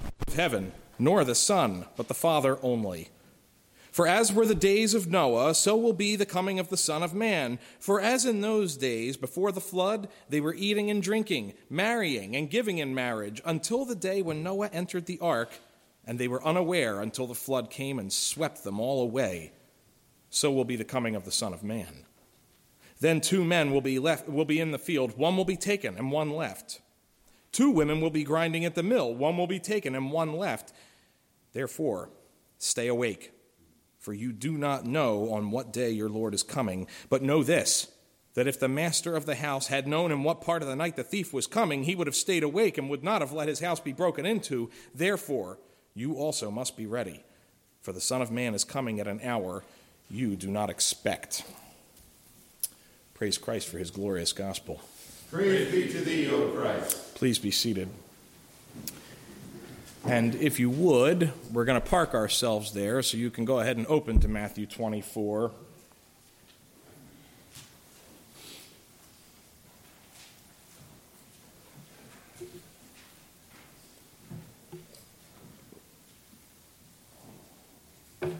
of heaven, nor the Son, but the Father only. For as were the days of Noah, so will be the coming of the Son of Man. For as in those days before the flood, they were eating and drinking, marrying and giving in marriage, until the day when Noah entered the ark, and they were unaware until the flood came and swept them all away. So will be the coming of the Son of Man. Then two men will be left will be in the field, one will be taken and one left. Two women will be grinding at the mill, one will be taken and one left. Therefore, stay awake, for you do not know on what day your Lord is coming. But know this that if the master of the house had known in what part of the night the thief was coming, he would have stayed awake and would not have let his house be broken into. Therefore, you also must be ready, for the Son of Man is coming at an hour you do not expect. Praise Christ for his glorious gospel. Praise be to thee, O Christ. Please be seated. And if you would, we're going to park ourselves there so you can go ahead and open to Matthew 24. Well,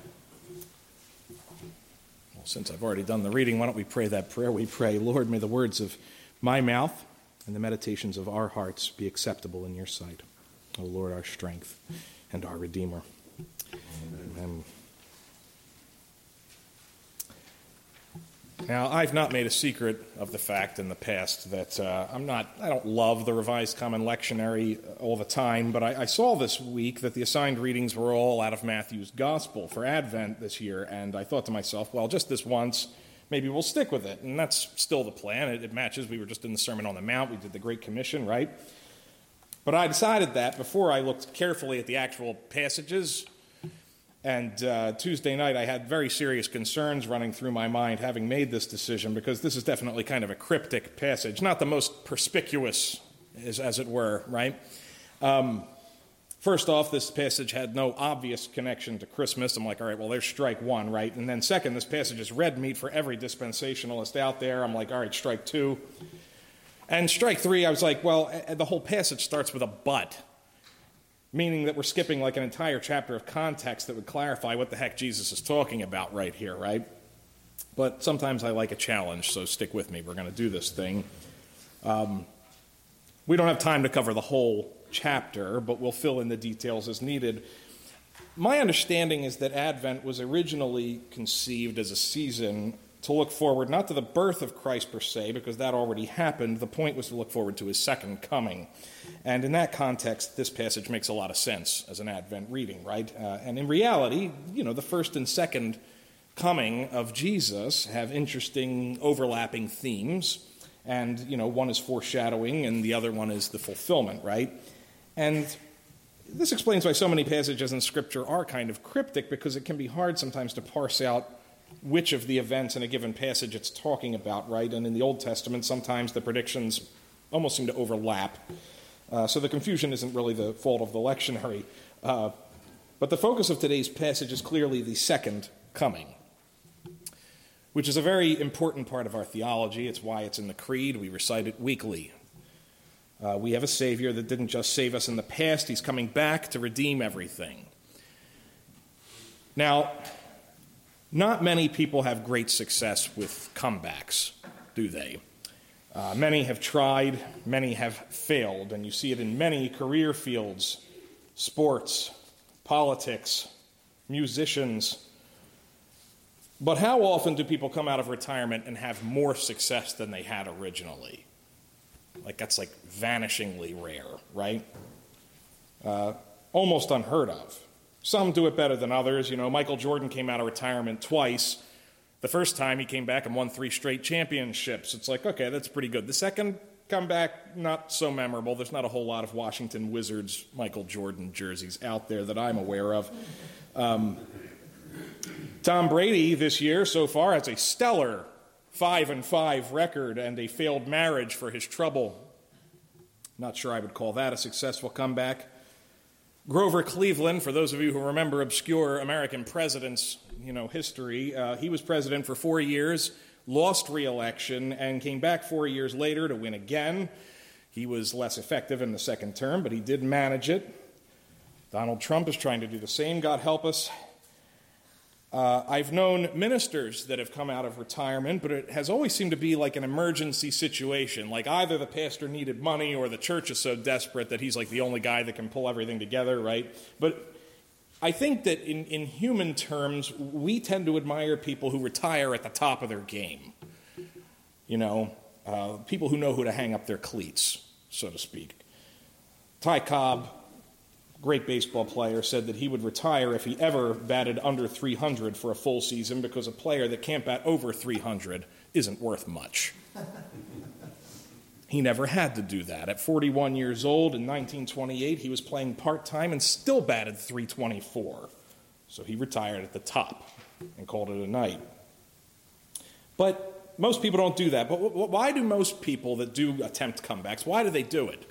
since I've already done the reading, why don't we pray that prayer? We pray, Lord, may the words of my mouth and the meditations of our hearts be acceptable in your sight. O Lord, our strength and our Redeemer. Amen. Amen. Now, I've not made a secret of the fact in the past that uh, I'm not, I don't love the Revised Common Lectionary all the time, but I, I, saw this week that the assigned readings were all out of Matthew's Gospel for Advent this year, and I thought to myself, well, just this once, maybe we'll stick with it. And that's still the plan. It, it matches. We were just in the Sermon on the Mount, we did the Great Commission, right? But I decided that before I looked carefully at the actual passages. And uh, Tuesday night, I had very serious concerns running through my mind having made this decision because this is definitely kind of a cryptic passage, not the most perspicuous, as, as it were, right? Um, First off, this passage had no obvious connection to Christmas. I'm like, all right, well, there's strike one, right? And then second, this passage is red meat for every dispensationalist out there. I'm like, all right, strike two. And strike three, I was like, well, the whole passage starts with a but, meaning that we're skipping like an entire chapter of context that would clarify what the heck Jesus is talking about right here, right? But sometimes I like a challenge, so stick with me. We're going to do this thing. Um, we don't have time to cover the whole chapter, but we'll fill in the details as needed. My understanding is that Advent was originally conceived as a season to look forward not to the birth of Christ per se, because that already happened. The point was to look forward to his second coming. And in that context, this passage makes a lot of sense as an Advent reading, right? Uh, and in reality, you know, the first and second coming of Jesus have interesting overlapping themes. And, you know, one is foreshadowing and the other one is the fulfillment, right? And this explains why so many passages in Scripture are kind of cryptic because it can be hard sometimes to parse out which of the events in a given passage it's talking about, right? And in the Old Testament, sometimes the predictions almost seem to overlap. Uh, so the confusion isn't really the fault of the lectionary. Uh, but the focus of today's passage is clearly the second coming, which is a very important part of our theology. It's why it's in the Creed. We recite it weekly. Uh, we have a Savior that didn't just save us in the past, He's coming back to redeem everything. Now, not many people have great success with comebacks, do they? Uh, many have tried, many have failed, and you see it in many career fields sports, politics, musicians. But how often do people come out of retirement and have more success than they had originally? Like, that's like vanishingly rare, right? Uh, almost unheard of. Some do it better than others. You know, Michael Jordan came out of retirement twice. The first time he came back and won three straight championships. It's like, okay, that's pretty good. The second comeback, not so memorable. There's not a whole lot of Washington Wizards Michael Jordan jerseys out there that I'm aware of. Um, Tom Brady this year so far has a stellar five and five record and a failed marriage for his trouble. Not sure I would call that a successful comeback. Grover Cleveland, for those of you who remember obscure American presidents, you know, history, uh, he was president for four years, lost re-election, and came back four years later to win again. He was less effective in the second term, but he did manage it. Donald Trump is trying to do the same, God help us. Uh, I've known ministers that have come out of retirement, but it has always seemed to be like an emergency situation. Like either the pastor needed money or the church is so desperate that he's like the only guy that can pull everything together, right? But I think that in, in human terms, we tend to admire people who retire at the top of their game. You know, uh, people who know who to hang up their cleats, so to speak. Ty Cobb great baseball player, said that he would retire if he ever batted under 300 for a full season because a player that can't bat over 300 isn't worth much. he never had to do that. At 41 years old in 1928, he was playing part time and still batted 324. So he retired at the top and called it a night. But most people don't do that. But why do most people that do attempt comebacks, why do they do it?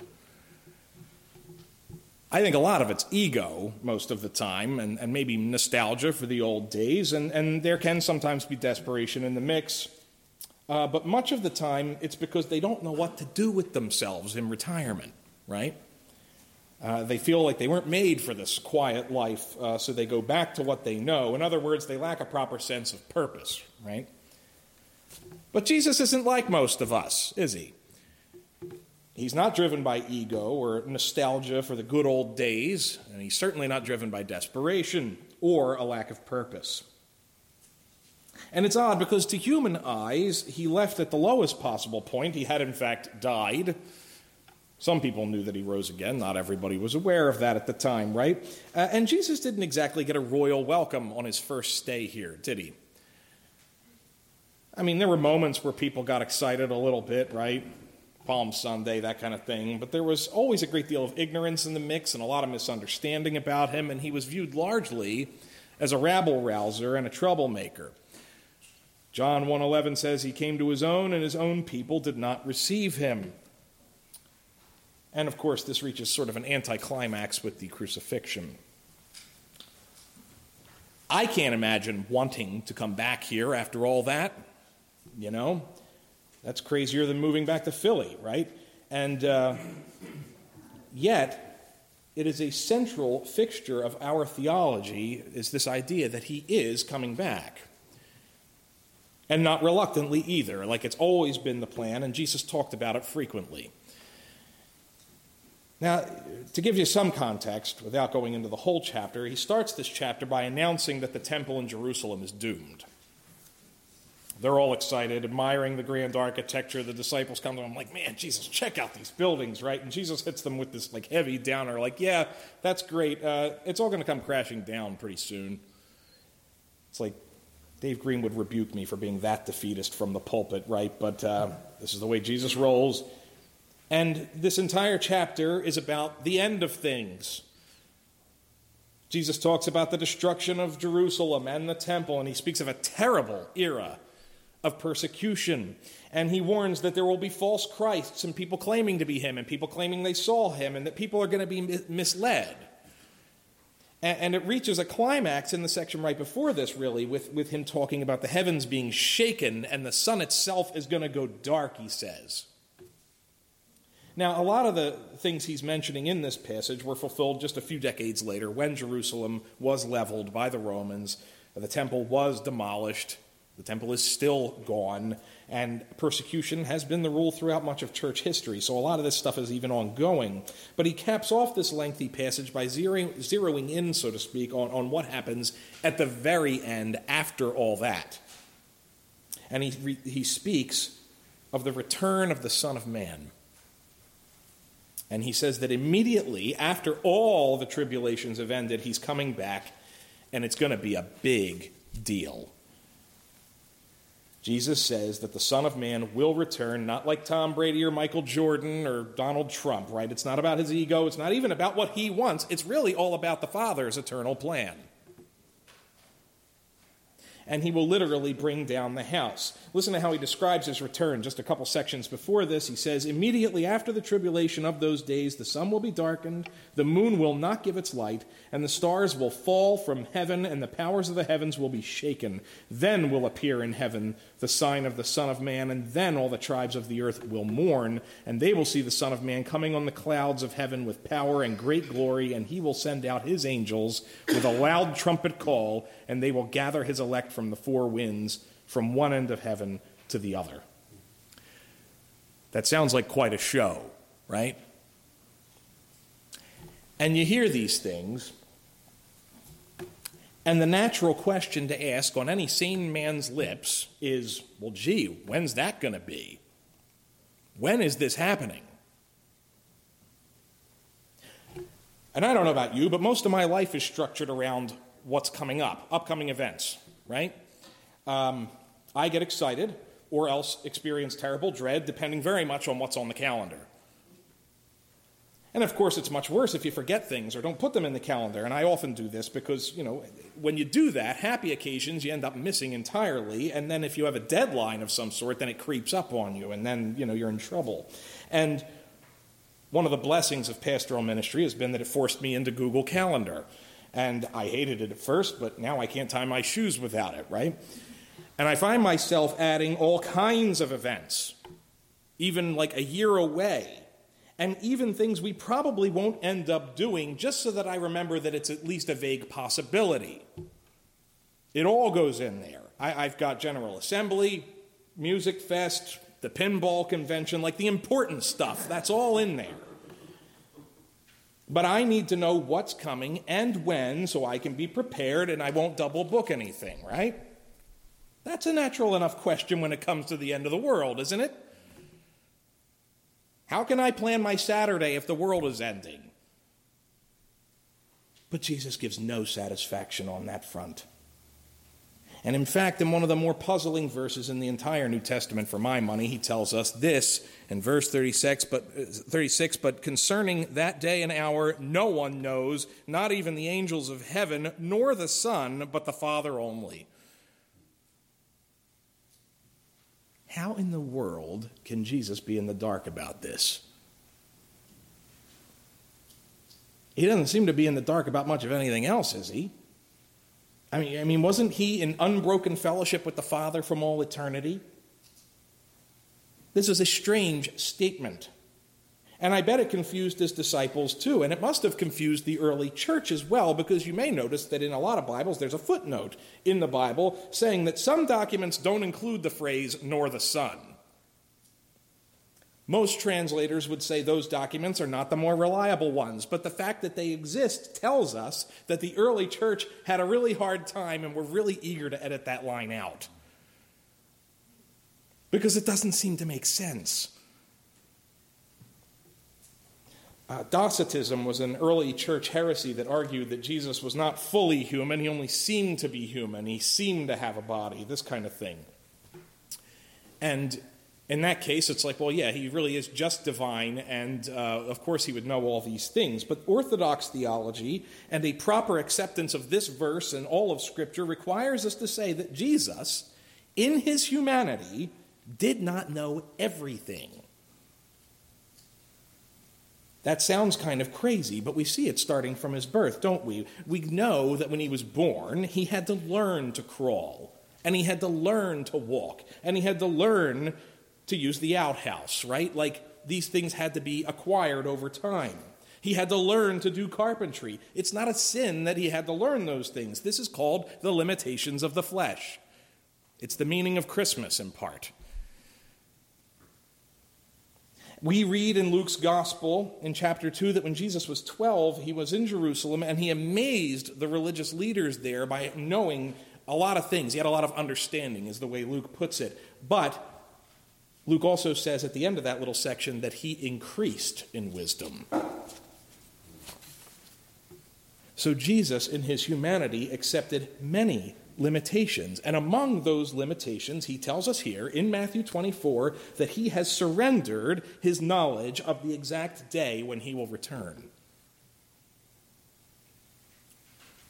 I think a lot of it's ego most of the time, and, and maybe nostalgia for the old days, and, and there can sometimes be desperation in the mix. Uh, but much of the time, it's because they don't know what to do with themselves in retirement, right? Uh, they feel like they weren't made for this quiet life, uh, so they go back to what they know. In other words, they lack a proper sense of purpose, right? But Jesus isn't like most of us, is he? He's not driven by ego or nostalgia for the good old days, and he's certainly not driven by desperation or a lack of purpose. And it's odd because to human eyes, he left at the lowest possible point. He had, in fact, died. Some people knew that he rose again. Not everybody was aware of that at the time, right? Uh, and Jesus didn't exactly get a royal welcome on his first stay here, did he? I mean, there were moments where people got excited a little bit, right? Palm Sunday, that kind of thing. But there was always a great deal of ignorance in the mix and a lot of misunderstanding about him, and he was viewed largely as a rabble rouser and a troublemaker. John 1:11 says he came to his own and his own people did not receive him. And of course, this reaches sort of an anticlimax with the crucifixion. I can't imagine wanting to come back here after all that, you know? That's crazier than moving back to Philly, right? And uh, yet, it is a central fixture of our theology is this idea that he is coming back. And not reluctantly either, like it's always been the plan, and Jesus talked about it frequently. Now, to give you some context, without going into the whole chapter, he starts this chapter by announcing that the temple in Jerusalem is doomed. They're all excited, admiring the grand architecture. The disciples come to him like, "Man, Jesus, check out these buildings, right?" And Jesus hits them with this like heavy downer, like, "Yeah, that's great. Uh, it's all going to come crashing down pretty soon." It's like Dave Green would rebuke me for being that defeatist from the pulpit, right? But uh, this is the way Jesus rolls. And this entire chapter is about the end of things. Jesus talks about the destruction of Jerusalem and the temple, and he speaks of a terrible era of persecution. And he warns that there will be false Christs and people claiming to be him and people claiming they saw him and that people are going to be misled. And it reaches a climax in the section right before this, really, with, with him talking about the heavens being shaken and the sun itself is going to go dark, he says. Now, a lot of the things he's mentioning in this passage were fulfilled just a few decades later when Jerusalem was leveled by the Romans, the temple was demolished, the temple is still gone, and persecution has been the rule throughout much of church history, so a lot of this stuff is even ongoing. But he caps off this lengthy passage by zeroing, zeroing in, so to speak, on, on what happens at the very end after all that. And he, he speaks of the return of the Son of Man. And he says that immediately after all the tribulations have ended, he's coming back, and it's going to be a big deal. Jesus says that the Son of Man will return, not like Tom Brady or Michael Jordan or Donald Trump, right? It's not about his ego. It's not even about what he wants. It's really all about the Father's eternal plan. And he will literally bring down the house. Listen to how he describes his return just a couple sections before this. He says, Immediately after the tribulation of those days, the sun will be darkened, the moon will not give its light, and the stars will fall from heaven, and the powers of the heavens will be shaken. Then will appear in heaven the sign of the Son of Man, and then all the tribes of the earth will mourn, and they will see the Son of Man coming on the clouds of heaven with power and great glory, and he will send out his angels with a loud trumpet call, and they will gather his elect from the four winds, from one end of heaven to the other. That sounds like quite a show, right? And you hear these things, and the natural question to ask on any sane man's lips is well, gee, when's that going to be? When is this happening? And I don't know about you, but most of my life is structured around what's coming up, upcoming events, right? Um, I get excited or else experience terrible dread, depending very much on what's on the calendar. And of course, it's much worse if you forget things or don't put them in the calendar. And I often do this because, you know, when you do that, happy occasions you end up missing entirely. And then if you have a deadline of some sort, then it creeps up on you, and then, you know, you're in trouble. And one of the blessings of pastoral ministry has been that it forced me into Google Calendar. And I hated it at first, but now I can't tie my shoes without it, right? And I find myself adding all kinds of events, even like a year away and even things we probably won't end up doing just so that I remember that it's at least a vague possibility. It all goes in there. I, have got General Assembly, Music Fest, the Pinball Convention, like the important stuff. That's all in there. But I need to know what's coming and when so I can be prepared and I won't double book anything, right? That's a natural enough question when it comes to the end of the world, isn't it? How can I plan my Saturday if the world is ending? But Jesus gives no satisfaction on that front. And in fact, in one of the more puzzling verses in the entire New Testament for my money, he tells us this in verse 36 but, uh, 36 but concerning that day and hour, no one knows, not even the angels of heaven, nor the Son, but the Father only. How in the world can Jesus be in the dark about this? He doesn't seem to be in the dark about much of anything else, is he? I mean, I mean, wasn't he in unbroken fellowship with the Father from all eternity? This is a strange statement. And I bet it confused his disciples too. And it must have confused the early church as well, because you may notice that in a lot of Bibles, there's a footnote in the Bible saying that some documents don't include the phrase, nor the Son. Most translators would say those documents are not the more reliable ones, but the fact that they exist tells us that the early church had a really hard time and were really eager to edit that line out. Because it doesn't seem to make sense. Uh, Docetism was an early church heresy that argued that Jesus was not fully human, he only seemed to be human, he seemed to have a body, this kind of thing. And in that case, it's like, well, yeah, he really is just divine, and uh, of course he would know all these things. But Orthodox theology and a proper acceptance of this verse and all of Scripture requires us to say that Jesus, in his humanity, did not know everything. That sounds kind of crazy, but we see it starting from his birth, don't we? We know that when he was born, he had to learn to crawl, and he had to learn to walk, and he had to learn to use the outhouse, right? Like these things had to be acquired over time. He had to learn to do carpentry. It's not a sin that he had to learn those things. This is called the limitations of the flesh. It's the meaning of Christmas in part. We read in Luke's gospel in chapter 2 that when Jesus was 12, he was in Jerusalem and he amazed the religious leaders there by knowing a lot of things. He had a lot of understanding, is the way Luke puts it. But Luke also says at the end of that little section that he increased in wisdom. So Jesus, in his humanity, accepted many limitations. And among those limitations, he tells us here in Matthew 24 that he has surrendered his knowledge of the exact day when he will return.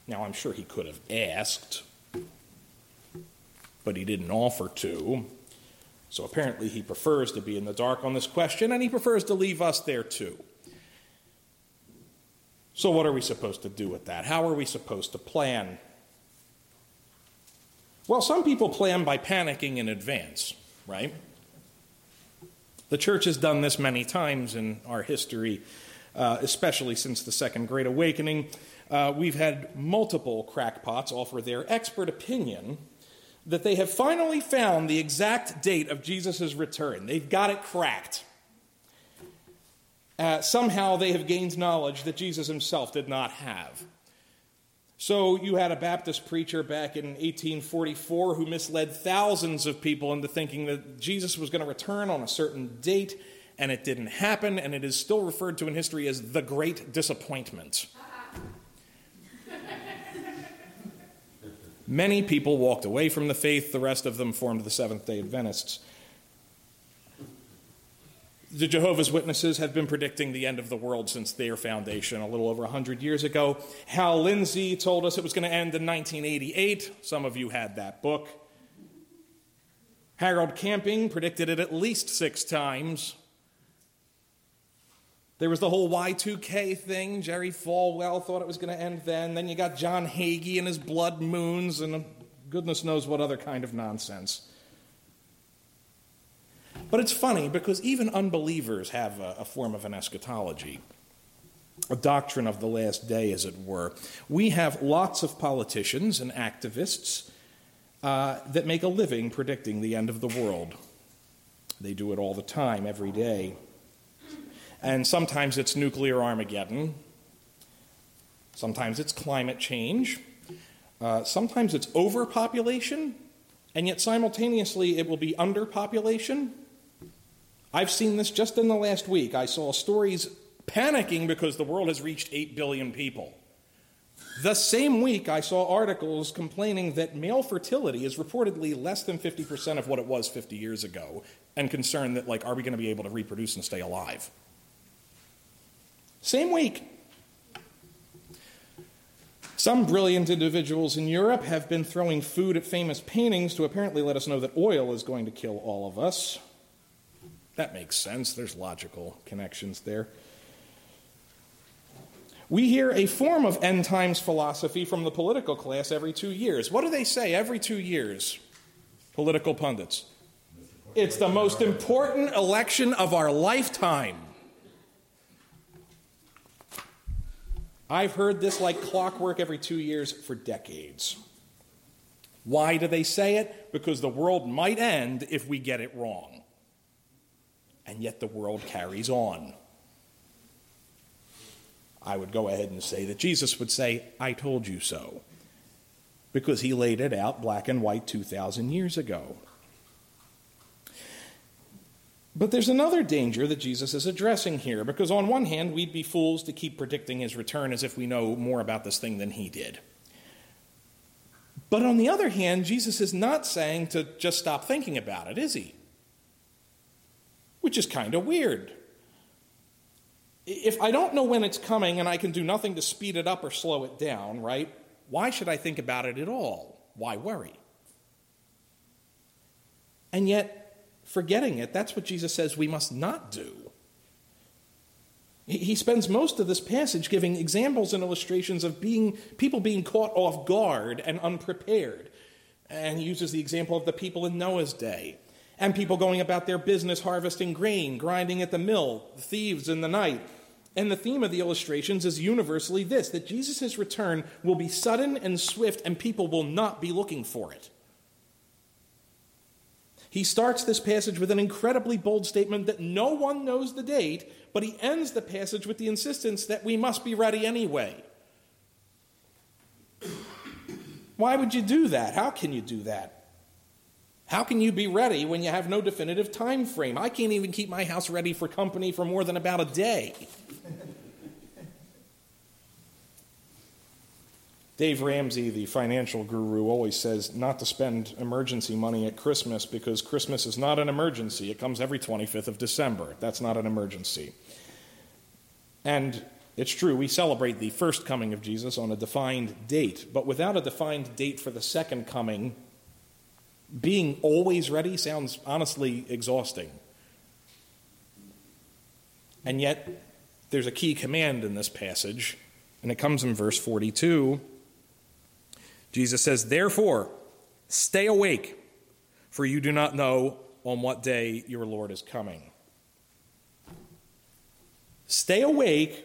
Now, I'm sure he could have asked, but he didn't offer to. So apparently he prefers to be in the dark on this question, and he prefers to leave us there too. So, what are we supposed to do with that? How are we supposed to plan? Well, some people plan by panicking in advance, right? The church has done this many times in our history, uh, especially since the Second Great Awakening. Uh, we've had multiple crackpots offer their expert opinion that they have finally found the exact date of Jesus' return. They've got it cracked. Uh, somehow they have gained knowledge that Jesus himself did not have. So you had a Baptist preacher back in 1844 who misled thousands of people into thinking that Jesus was going to return on a certain date, and it didn't happen, and it is still referred to in history as the Great Disappointment. Many people walked away from the faith, the rest of them formed the Seventh day Adventists. The Jehovah's Witnesses have been predicting the end of the world since their foundation a little over 100 years ago. Hal Lindsey told us it was going to end in 1988. Some of you had that book. Harold Camping predicted it at least six times. There was the whole Y2K thing. Jerry Falwell thought it was going to end then. Then you got John Hagee and his blood moons and goodness knows what other kind of nonsense. But it's funny because even unbelievers have a, a, form of an eschatology, a doctrine of the last day, as it were. We have lots of politicians and activists uh, that make a living predicting the end of the world. They do it all the time, every day and sometimes it's nuclear Armageddon, sometimes it's climate change, uh, sometimes it's overpopulation, and yet simultaneously it will be underpopulation. I've seen this just in the last week. I saw stories panicking because the world has reached 8 billion people. The same week, I saw articles complaining that male fertility is reportedly less than 50% of what it was 50 years ago, and concerned that, like, are we going to be able to reproduce and stay alive? Same week. Some brilliant individuals in Europe have been throwing food at famous paintings to apparently let us know that oil is going to kill all of us. That makes sense. There's logical connections there. We hear a form of end times philosophy from the political class every two years. What do they say every two years? Political pundits. It's the most important election of our lifetime. I've heard this like clockwork every two years for decades. Why do they say it? Because the world might end if we get it wrong. And yet the world carries on. I would go ahead and say that Jesus would say, I told you so. Because he laid it out black and white 2,000 years ago. But there's another danger that Jesus is addressing here, because on one hand, we'd be fools to keep predicting his return as if we know more about this thing than he did. But on the other hand, Jesus is not saying to just stop thinking about it, is he? Which is kind of weird. If I don't know when it's coming and I can do nothing to speed it up or slow it down, right? Why should I think about it at all? Why worry? And yet, forgetting it. That's what Jesus says we must not do. He spends most of this passage giving examples and illustrations of being, people being caught off guard and unprepared. And he uses the example of the people in Noah's day and people going about their business harvesting grain, grinding at the mill, thieves in the night. And the theme of the illustrations is universally this that Jesus' return will be sudden and swift, and people will not be looking for it. He starts this passage with an incredibly bold statement that no one knows the date, but he ends the passage with the insistence that we must be ready anyway. Why would you do that? How can you do that? How can you be ready when you have no definitive time frame? I can't even keep my house ready for company for more than about a day. Dave Ramsey, the financial guru, always says not to spend emergency money at Christmas because Christmas is not an emergency. It comes every 25th of December. That's not an emergency. And it's true, we celebrate the first coming of Jesus on a defined date, but without a defined date for the second coming, being always ready sounds honestly exhausting. And yet, there's a key command in this passage, and it comes in verse 42. Jesus says, Therefore, stay awake, for you do not know on what day your Lord is coming. Stay awake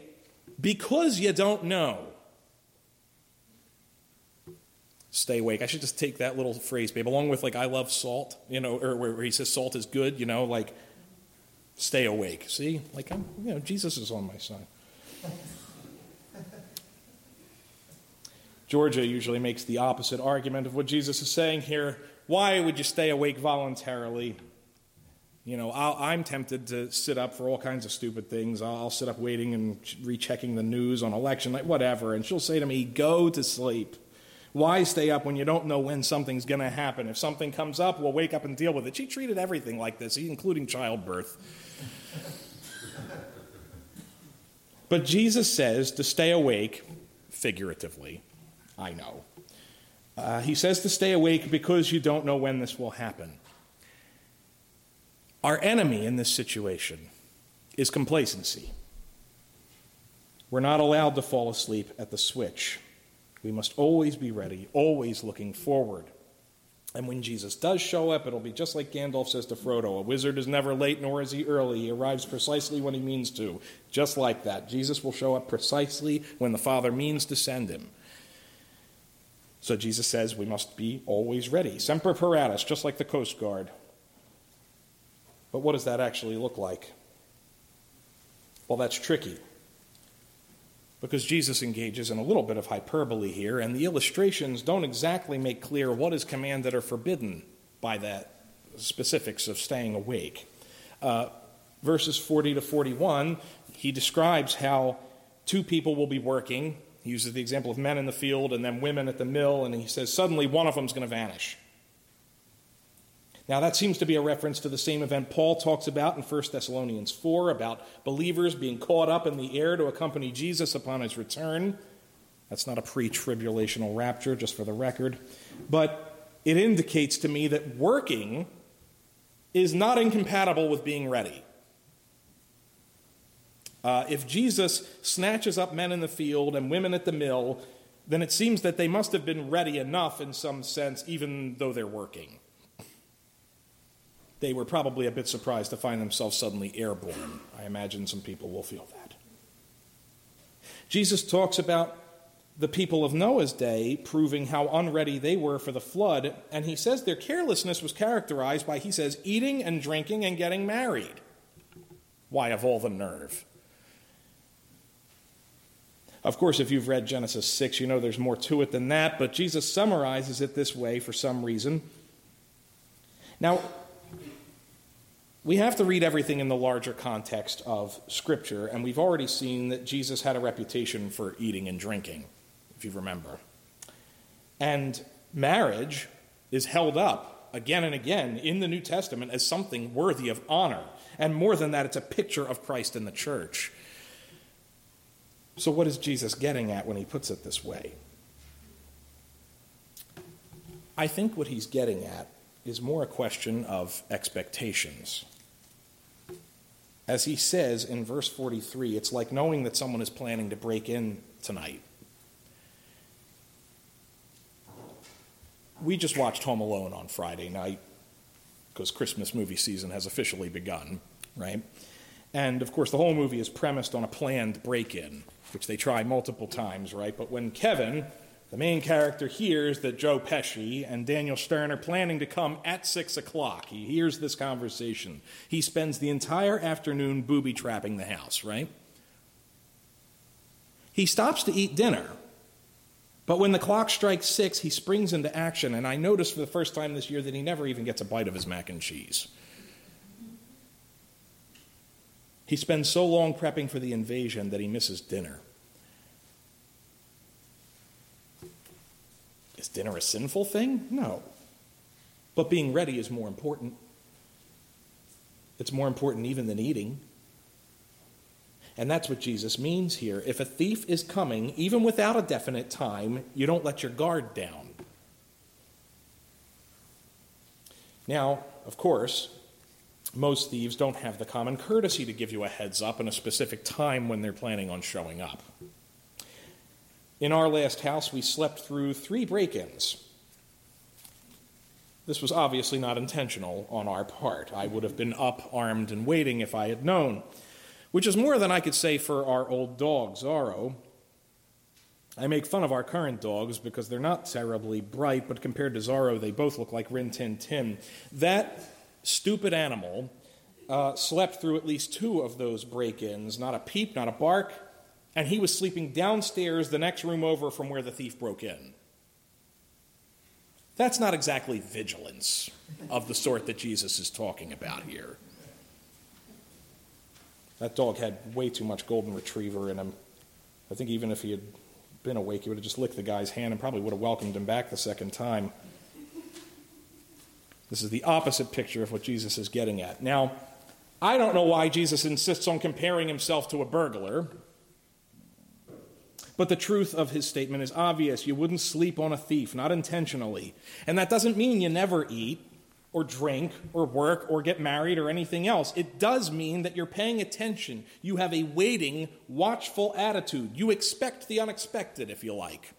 because you don't know. Stay awake. I should just take that little phrase, babe, along with like I love salt, you know, or where he says salt is good, you know, like stay awake. See, like I'm, you know, Jesus is on my side. Georgia usually makes the opposite argument of what Jesus is saying here. Why would you stay awake voluntarily? You know, i am tempted to sit up for all kinds of stupid things. I'll sit up waiting and rechecking the news on election night, whatever. And she'll say to me, Go to sleep. Why stay up when you don't know when something's going to happen? If something comes up, we'll wake up and deal with it. She treated everything like this, including childbirth. but Jesus says to stay awake, figuratively. I know. Uh, he says to stay awake because you don't know when this will happen. Our enemy in this situation is complacency. We're not allowed to fall asleep at the switch. We must always be ready, always looking forward. And when Jesus does show up, it'll be just like Gandalf says to Frodo A wizard is never late, nor is he early. He arrives precisely when he means to. Just like that. Jesus will show up precisely when the Father means to send him. So Jesus says we must be always ready. Semper paratus, just like the Coast Guard. But what does that actually look like? Well, that's tricky. Because Jesus engages in a little bit of hyperbole here, and the illustrations don't exactly make clear what is commanded or forbidden by that specifics of staying awake. Uh, verses 40 to 41, he describes how two people will be working. He uses the example of men in the field and then women at the mill, and he says suddenly one of them is going to vanish. Now, that seems to be a reference to the same event Paul talks about in 1 Thessalonians 4 about believers being caught up in the air to accompany Jesus upon his return. That's not a pre tribulational rapture, just for the record. But it indicates to me that working is not incompatible with being ready. Uh, if Jesus snatches up men in the field and women at the mill, then it seems that they must have been ready enough in some sense, even though they're working they were probably a bit surprised to find themselves suddenly airborne. I imagine some people will feel that. Jesus talks about the people of Noah's day proving how unready they were for the flood, and he says their carelessness was characterized by, he says, eating and drinking and getting married. Why, of all the nerve? Of course, if you've read Genesis 6, you know there's more to it than that, but Jesus summarizes it this way for some reason. Now, we have to read everything in the larger context of Scripture, and we've already seen that Jesus had a reputation for eating and drinking, if you remember. And marriage is held up again and again in the New Testament as something worthy of honor. And more than that, it's a picture of Christ in the church. So, what is Jesus getting at when he puts it this way? I think what he's getting at is more a question of expectations. As he says in verse 43, it's like knowing that someone is planning to break in tonight. We just watched Home Alone on Friday night because Christmas movie season has officially begun, right? And of course, the whole movie is premised on a planned break in, which they try multiple times, right? But when Kevin, the main character hears that Joe Pesci and Daniel Stern are planning to come at 6 o'clock. He hears this conversation. He spends the entire afternoon booby trapping the house, right? He stops to eat dinner. But when the clock strikes 6, he springs into action. And I noticed for the first time this year that he never even gets a bite of his mac and cheese. He spends so long prepping for the invasion that he misses dinner. Is dinner a sinful thing? No. But being ready is more important. It's more important even than eating. And that's what Jesus means here. If a thief is coming, even without a definite time, you don't let your guard down. Now, of course, most thieves don't have the common courtesy to give you a heads up and a specific time when they're planning on showing up. In our last house, we slept through three break ins. This was obviously not intentional on our part. I would have been up, armed, and waiting if I had known, which is more than I could say for our old dog, Zorro. I make fun of our current dogs because they're not terribly bright, but compared to Zorro, they both look like Rin Tin Tin. That stupid animal uh, slept through at least two of those break ins, not a peep, not a bark, and he was sleeping downstairs the next room over from where the thief broke in. That's not exactly vigilance of the sort that Jesus is talking about here. That dog had way too much golden retriever in him. I think even if he had been awake, he would have just licked the guy's hand and probably would have welcomed him back the second time. This is the opposite picture of what Jesus is getting at. Now, I don't know why Jesus insists on comparing himself to a burglar. But the truth of his statement is obvious. You wouldn't sleep on a thief, not intentionally. And that doesn't mean you never eat or drink or work or get married or anything else. It does mean that you're paying attention. You have a waiting, watchful attitude. You expect the unexpected, if you like.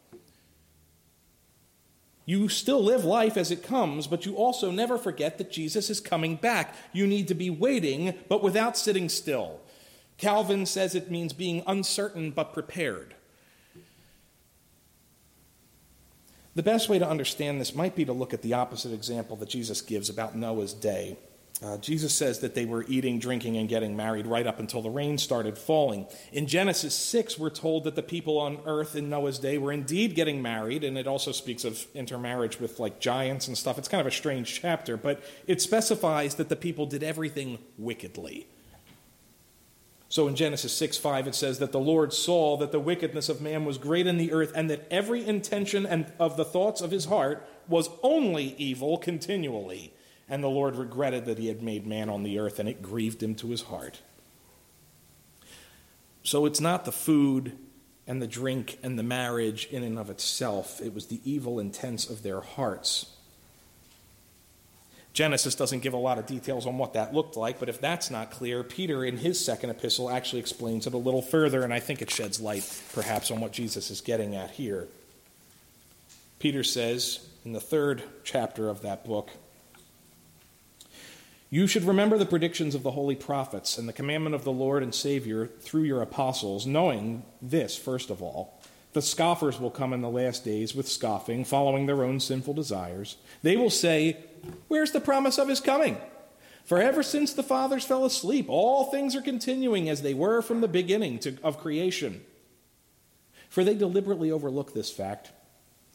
You still live life as it comes, but you also never forget that Jesus is coming back. You need to be waiting, but without sitting still. Calvin says it means being uncertain but prepared. The best way to understand this might be to look at the opposite example that Jesus gives about Noah's day. Uh, Jesus says that they were eating, drinking, and getting married right up until the rain started falling. In Genesis 6, we're told that the people on earth in Noah's day were indeed getting married, and it also speaks of intermarriage with like giants and stuff. It's kind of a strange chapter, but it specifies that the people did everything wickedly. So in Genesis 6 5, it says that the Lord saw that the wickedness of man was great in the earth, and that every intention and of the thoughts of his heart was only evil continually. And the Lord regretted that he had made man on the earth, and it grieved him to his heart. So it's not the food and the drink and the marriage in and of itself, it was the evil intents of their hearts Genesis doesn't give a lot of details on what that looked like, but if that's not clear, Peter in his second epistle actually explains it a little further, and I think it sheds light perhaps on what Jesus is getting at here. Peter says in the third chapter of that book, you should remember the predictions of the holy prophets and the commandment of the Lord and Savior through your apostles, knowing this, first of all the scoffers will come in the last days with scoffing, following their own sinful desires. They will say, Where's the promise of his coming? For ever since the fathers fell asleep, all things are continuing as they were from the beginning to, of creation. For they deliberately overlook this fact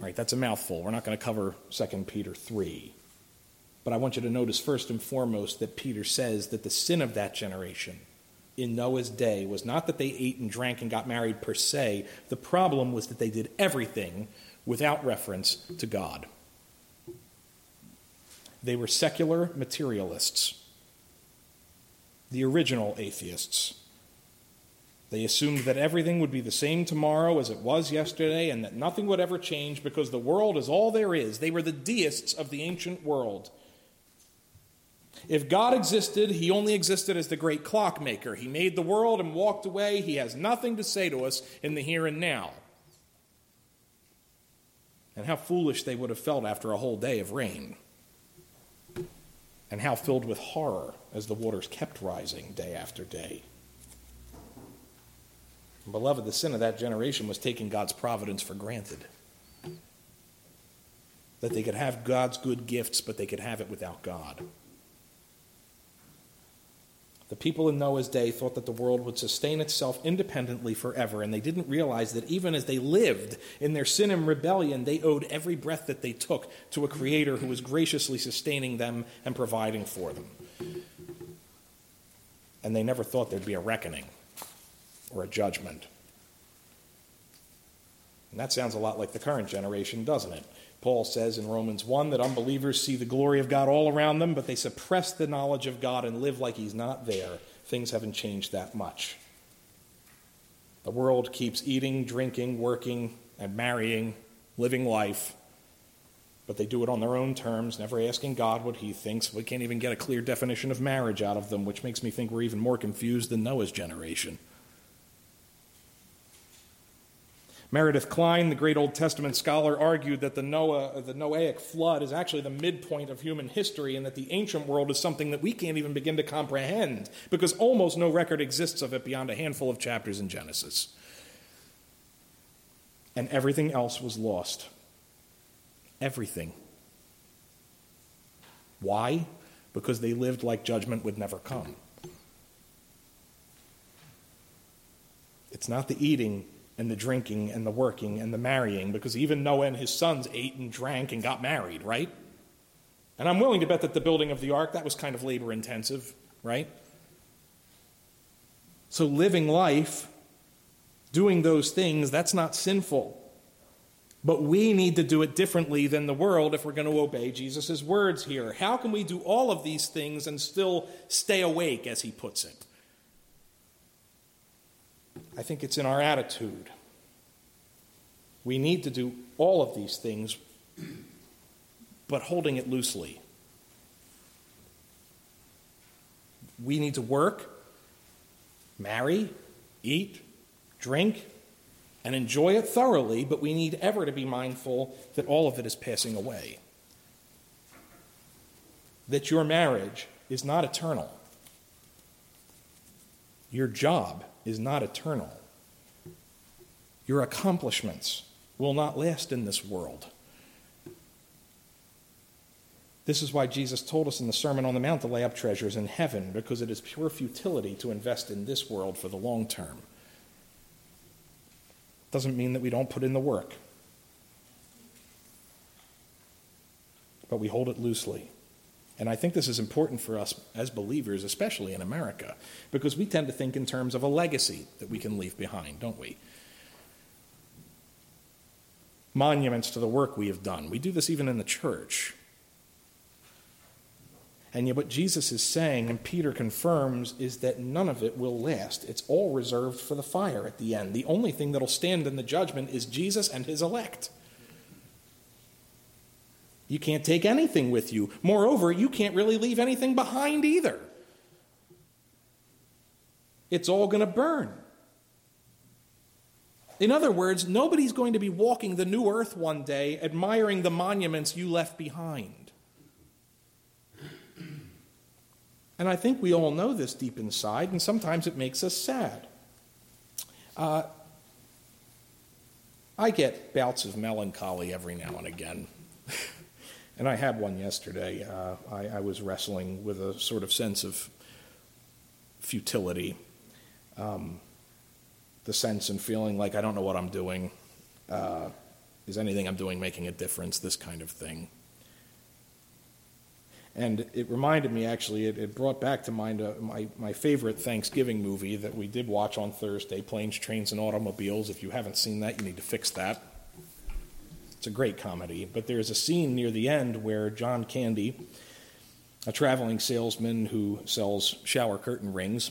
Right, that's a mouthful. We're not going to cover 2 Peter 3. But I want you to notice first and foremost that Peter says that the sin of that generation in Noah's day was not that they ate and drank and got married per se. The problem was that they did everything without reference to God. They were secular materialists, the original atheists. They assumed that everything would be the same tomorrow as it was yesterday and that nothing would ever change because the world is all there is. They were the deists of the ancient world. If God existed, he only existed as the great clockmaker. He made the world and walked away. He has nothing to say to us in the here and now. And how foolish they would have felt after a whole day of rain. And how filled with horror as the waters kept rising day after day. Beloved, the sin of that generation was taking God's providence for granted. That they could have God's good gifts, but they could have it without God. The people in Noah's day thought that the world would sustain itself independently forever, and they didn't realize that even as they lived in their sin and rebellion, they owed every breath that they took to a Creator who was graciously sustaining them and providing for them. And they never thought there'd be a reckoning or a judgment. And that sounds a lot like the current generation, doesn't it? Paul says in Romans 1 that unbelievers see the glory of God all around them, but they suppress the knowledge of God and live like He's not there. Things haven't changed that much. The world keeps eating, drinking, working, and marrying, living life, but they do it on their own terms, never asking God what He thinks. We can't even get a clear definition of marriage out of them, which makes me think we're even more confused than Noah's generation. Meredith Kline, the great Old Testament scholar, argued that the, Noah, the Noahic flood is actually the midpoint of human history and that the ancient world is something that we can't even begin to comprehend because almost no record exists of it beyond a handful of chapters in Genesis. And everything else was lost. Everything. Why? Because they lived like judgment would never come. It's not the eating and the drinking and the working and the marrying, because even Noah and his sons ate and drank and got married, right? And I'm willing to bet that the building of the ark, that was kind of labor intensive, right? So living life, doing those things, that's not sinful. But we need to do it differently than the world if we're going to obey Jesus' words here. How can we do all of these things and still stay awake, as he puts it? I think it's in our attitude. We need to do all of these things, but holding it loosely. We need to work, marry, eat, drink, and enjoy it thoroughly, but we need ever to be mindful that all of it is passing away. That your marriage is not eternal. Your job is not eternal. Your accomplishments will not last in this world. This is why Jesus told us in the Sermon on the Mount to lay up treasures in heaven, because it is pure futility to invest in this world for the long term. Doesn't mean that we don't put in the work, but we hold it loosely. And I think this is important for us as believers, especially in America, because we tend to think in terms of a legacy that we can leave behind, don't we? Monuments to the work we have done. We do this even in the church. And yet, what Jesus is saying, and Peter confirms, is that none of it will last. It's all reserved for the fire at the end. The only thing that'll stand in the judgment is Jesus and his elect. You can't take anything with you. Moreover, you can't really leave anything behind either. It's all going to burn. In other words, nobody's going to be walking the new earth one day admiring the monuments you left behind. And I think we all know this deep inside, and sometimes it makes us sad. Uh, I get bouts of melancholy every now and again. and I had one yesterday. Uh, I, I, was wrestling with a sort of sense of futility, um, the sense and feeling like I don't know what I'm doing. Uh, is anything I'm doing making a difference? This kind of thing. And it reminded me, actually, it, it brought back to mind uh, my, my favorite Thanksgiving movie that we did watch on Thursday Planes, Trains, and Automobiles. If you haven't seen that, you need to fix that. It's a great comedy, but there's a scene near the end where John Candy, a traveling salesman who sells shower curtain rings,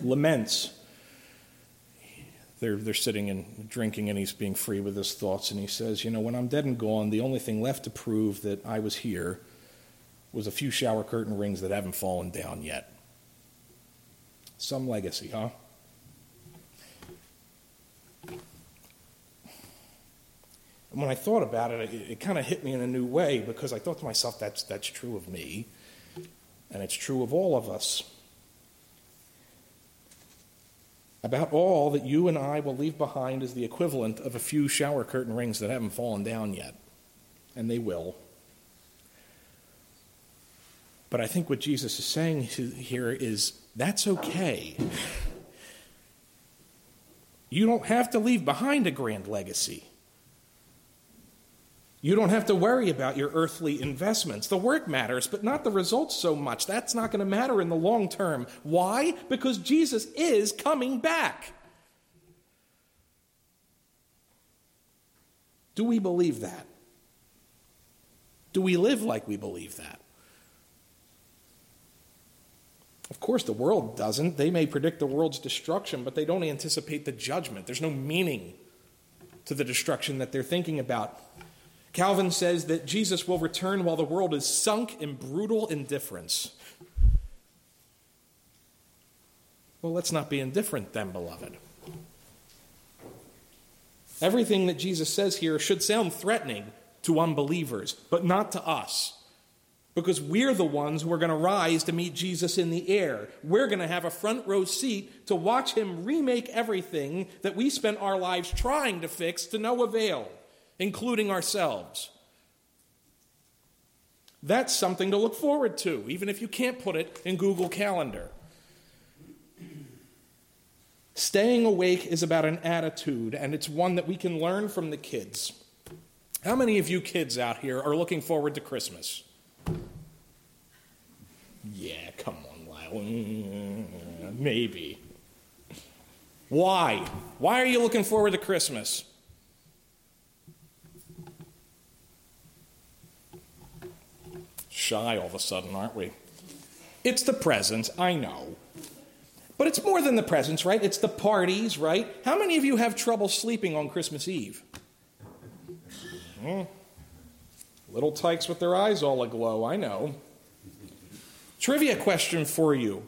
laments. They're, they're sitting and drinking, and he's being free with his thoughts. And he says, You know, when I'm dead and gone, the only thing left to prove that I was here was a few shower curtain rings that haven't fallen down yet. Some legacy, huh? And when I thought about it, it, it kind of hit me in a new way because I thought to myself, that's, that's true of me, and it's true of all of us. about all that you and I will leave behind is the equivalent of a few shower curtain rings that haven't fallen down yet. And they will. But I think what Jesus is saying here is that's okay. You don't have to leave behind a grand legacy. You don't have to worry about your earthly investments. The work matters, but not the results so much. That's not going to matter in the long term. Why? Because Jesus is coming back. Do we believe that? Do we live like we believe that? Of course, the world doesn't. They may predict the world's destruction, but they don't anticipate the judgment. There's no meaning to the destruction that they're thinking about. Calvin says that Jesus will return while the world is sunk in brutal indifference. Well, let's not be indifferent then, beloved. Everything that Jesus says here should sound threatening to unbelievers, but not to us. Because we're the ones who are going to rise to meet Jesus in the air. We're going to have a front row seat to watch him remake everything that we spent our lives trying to fix to no avail including ourselves. That's something to look forward to, even if you can't put it in Google Calendar. Staying awake is about an attitude, and it's one that we can learn from the kids. How many of you kids out here are looking forward to Christmas? Yeah, come on, Lyle. Mm, maybe. Why? Why are you looking forward to Christmas? Shy all of a sudden, aren't we? It's the presents, I know. But it's more than the presents, right? It's the parties, right? How many of you have trouble sleeping on Christmas Eve? Hmm. Little tykes with their eyes all aglow, I know. Trivia question for you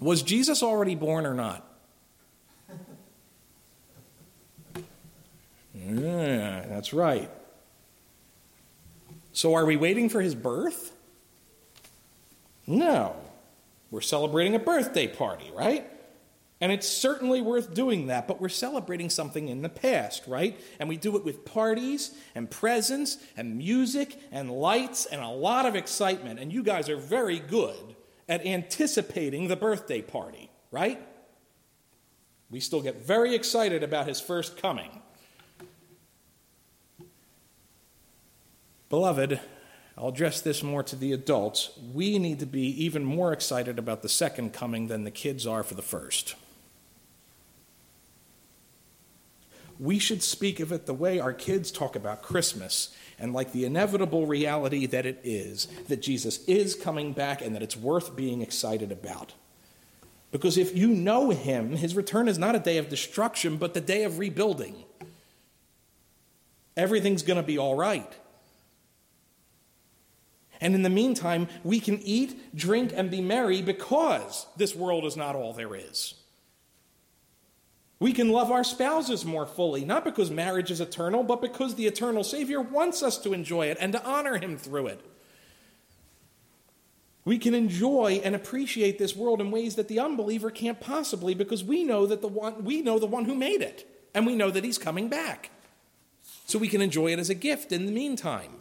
Was Jesus already born or not? Yeah, that's right. So are we waiting for his birth? No. We're celebrating a birthday party, right? And it's certainly worth doing that, but we're celebrating something in the past, right? And we do it with parties and presents and music and lights and a lot of excitement. And you guys are very good at anticipating the birthday party, right? We still get very excited about his first coming. Beloved, I'll address this more to the adults. We need to be even more excited about the second coming than the kids are for the first. We should speak of it the way our kids talk about Christmas and like the inevitable reality that it is, that Jesus is coming back and that it's worth being excited about. Because if you know him, his return is not a day of destruction, but the day of rebuilding. Everything's going to be all right. And in the meantime, we can eat, drink, and be merry because this world is not all there is. We can love our spouses more fully, not because marriage is eternal, but because the eternal Savior wants us to enjoy it and to honor Him through it. We can enjoy and appreciate this world in ways that the unbeliever can't possibly because we know that the one we know the one who made it and we know that he's coming back. So we can enjoy it as a gift in the meantime.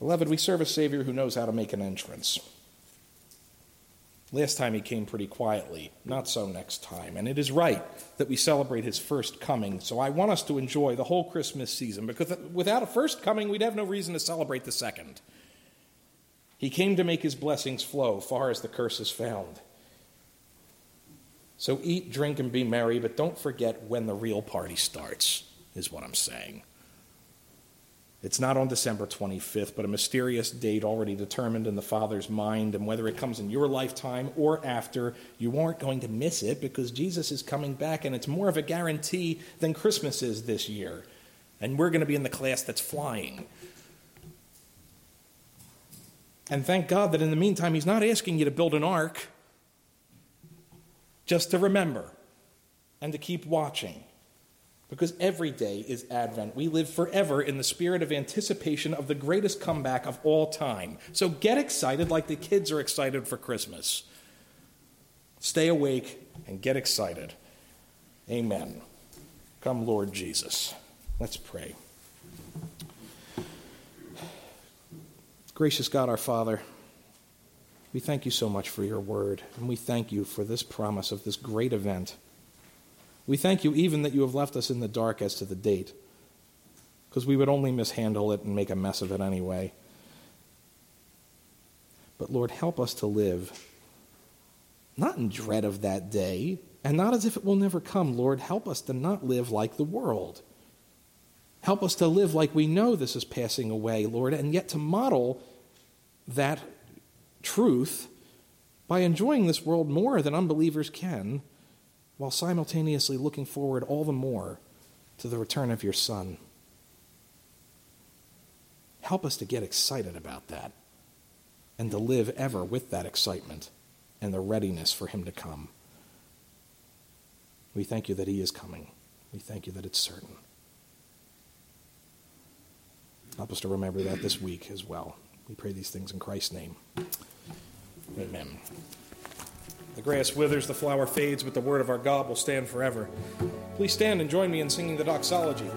Beloved, we serve a Savior who knows how to make an entrance. Last time he came pretty quietly, not so next time. And it is right that we celebrate his first coming. So I want us to enjoy the whole Christmas season because without a first coming, we'd have no reason to celebrate the second. He came to make his blessings flow far as the curse is found. So eat, drink, and be merry, but don't forget when the real party starts, is what I'm saying. It's not on December 25th, but a mysterious date already determined in the Father's mind. And whether it comes in your lifetime or after, you aren't going to miss it because Jesus is coming back, and it's more of a guarantee than Christmas is this year. And we're going to be in the class that's flying. And thank God that in the meantime, He's not asking you to build an ark, just to remember and to keep watching because every day is Advent. We live forever in the spirit of anticipation of the greatest comeback of all time. So get excited like the kids are excited for Christmas. Stay awake and get excited. Amen. Come, Lord Jesus. Let's pray. Gracious God, our Father, we thank you so much for your word, and we thank you for this promise of this great event. We thank you even that you have left us in the dark as to the date, because we would only mishandle it and make a mess of it anyway. But Lord, help us to live not in dread of that day, and not as if it will never come. Lord, help us to not live like the world. Help us to live like we know this is passing away, Lord, and yet to model that truth by enjoying this world more than unbelievers can, while simultaneously looking forward all the more to the return of your Son. Help us to get excited about that and to live ever with that excitement and the readiness for Him to come. We thank you that He is coming. We thank you that it's certain. Help us to remember that this week as well. We pray these things in Christ's name. Amen. The grass withers, the flower fades, but the word of our God will stand forever. Please stand and join me in singing the doxology.